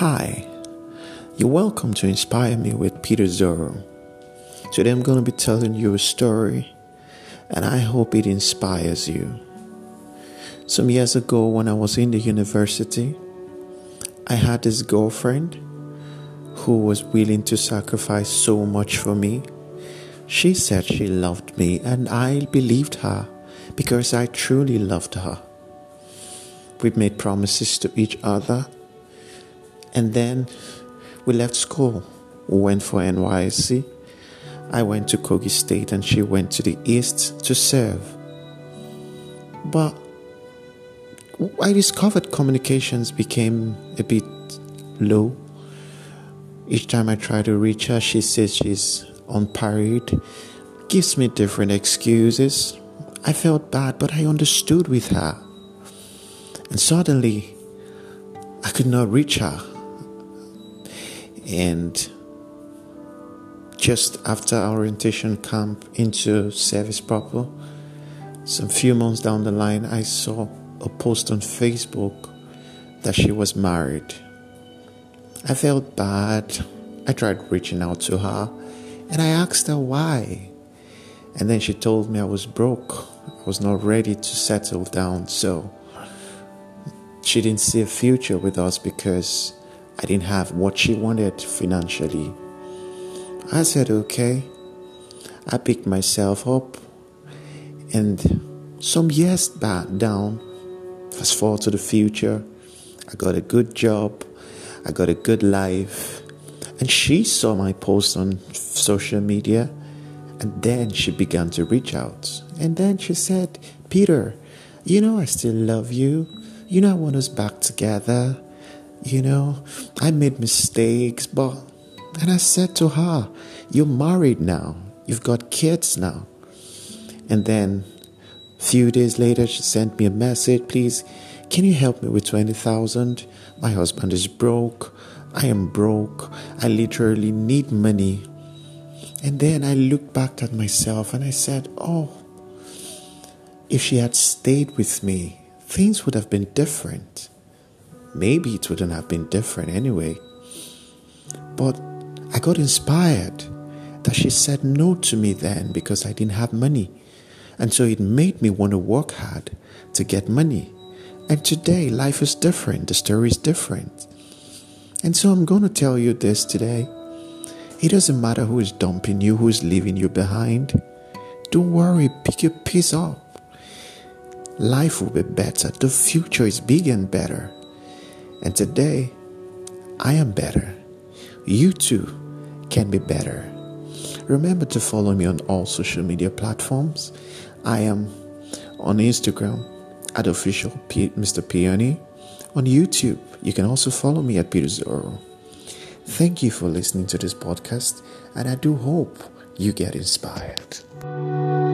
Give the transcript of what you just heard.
Hi, you're welcome to Inspire Me with Peter Zoro. Today I'm going to be telling you a story, and I hope it inspires you. Some years ago, when I was in the university, I had this girlfriend who was willing to sacrifice so much for me. She said she loved me, and I believed her because I truly loved her. We made promises to each other and then we left school. We went for NYSC. I went to Kogi State and she went to the East to serve. But I discovered communications became a bit low. Each time I try to reach her, she says she's on parade, gives me different excuses. I felt bad, but I understood with her. And suddenly, I could not reach her. And just after orientation camp into service proper, some few months down the line, I saw a post on Facebook that she was married. I felt bad. I tried reaching out to her and I asked her why. And then she told me I was broke. I was not ready to settle down. So she didn't see a future with us because I didn't have what she wanted financially. I said, okay. I picked myself up, and some years back down, fast forward to the future, I got a good job, I got a good life, and she saw my post on social media, and then she began to reach out. And then she said, Peter, you know I still love you. You know I want us back together. You know, I made mistakes, but and I said to her, You're married now, you've got kids now. And then a few days later she sent me a message, please, can you help me with twenty thousand? My husband is broke. I am broke. I literally need money. And then I looked back at myself and I said, Oh, if she had stayed with me, things would have been different maybe it wouldn't have been different anyway. But I got inspired that she said no to me then because I didn't have money. And so it made me want to work hard to get money. And today, life is different, the story is different. And so I'm going to tell you this today. It doesn't matter who is dumping you, who is leaving you behind. Don't worry, pick your piece up. Life will be better. The future is big and better. And today, I am better. You too can be better. Remember to follow me on all social media platforms. I am on Instagram at official P- Mr. Peony. On YouTube, you can also follow me at Peter Zoro. Thank you for listening to this podcast, and I do hope you get inspired.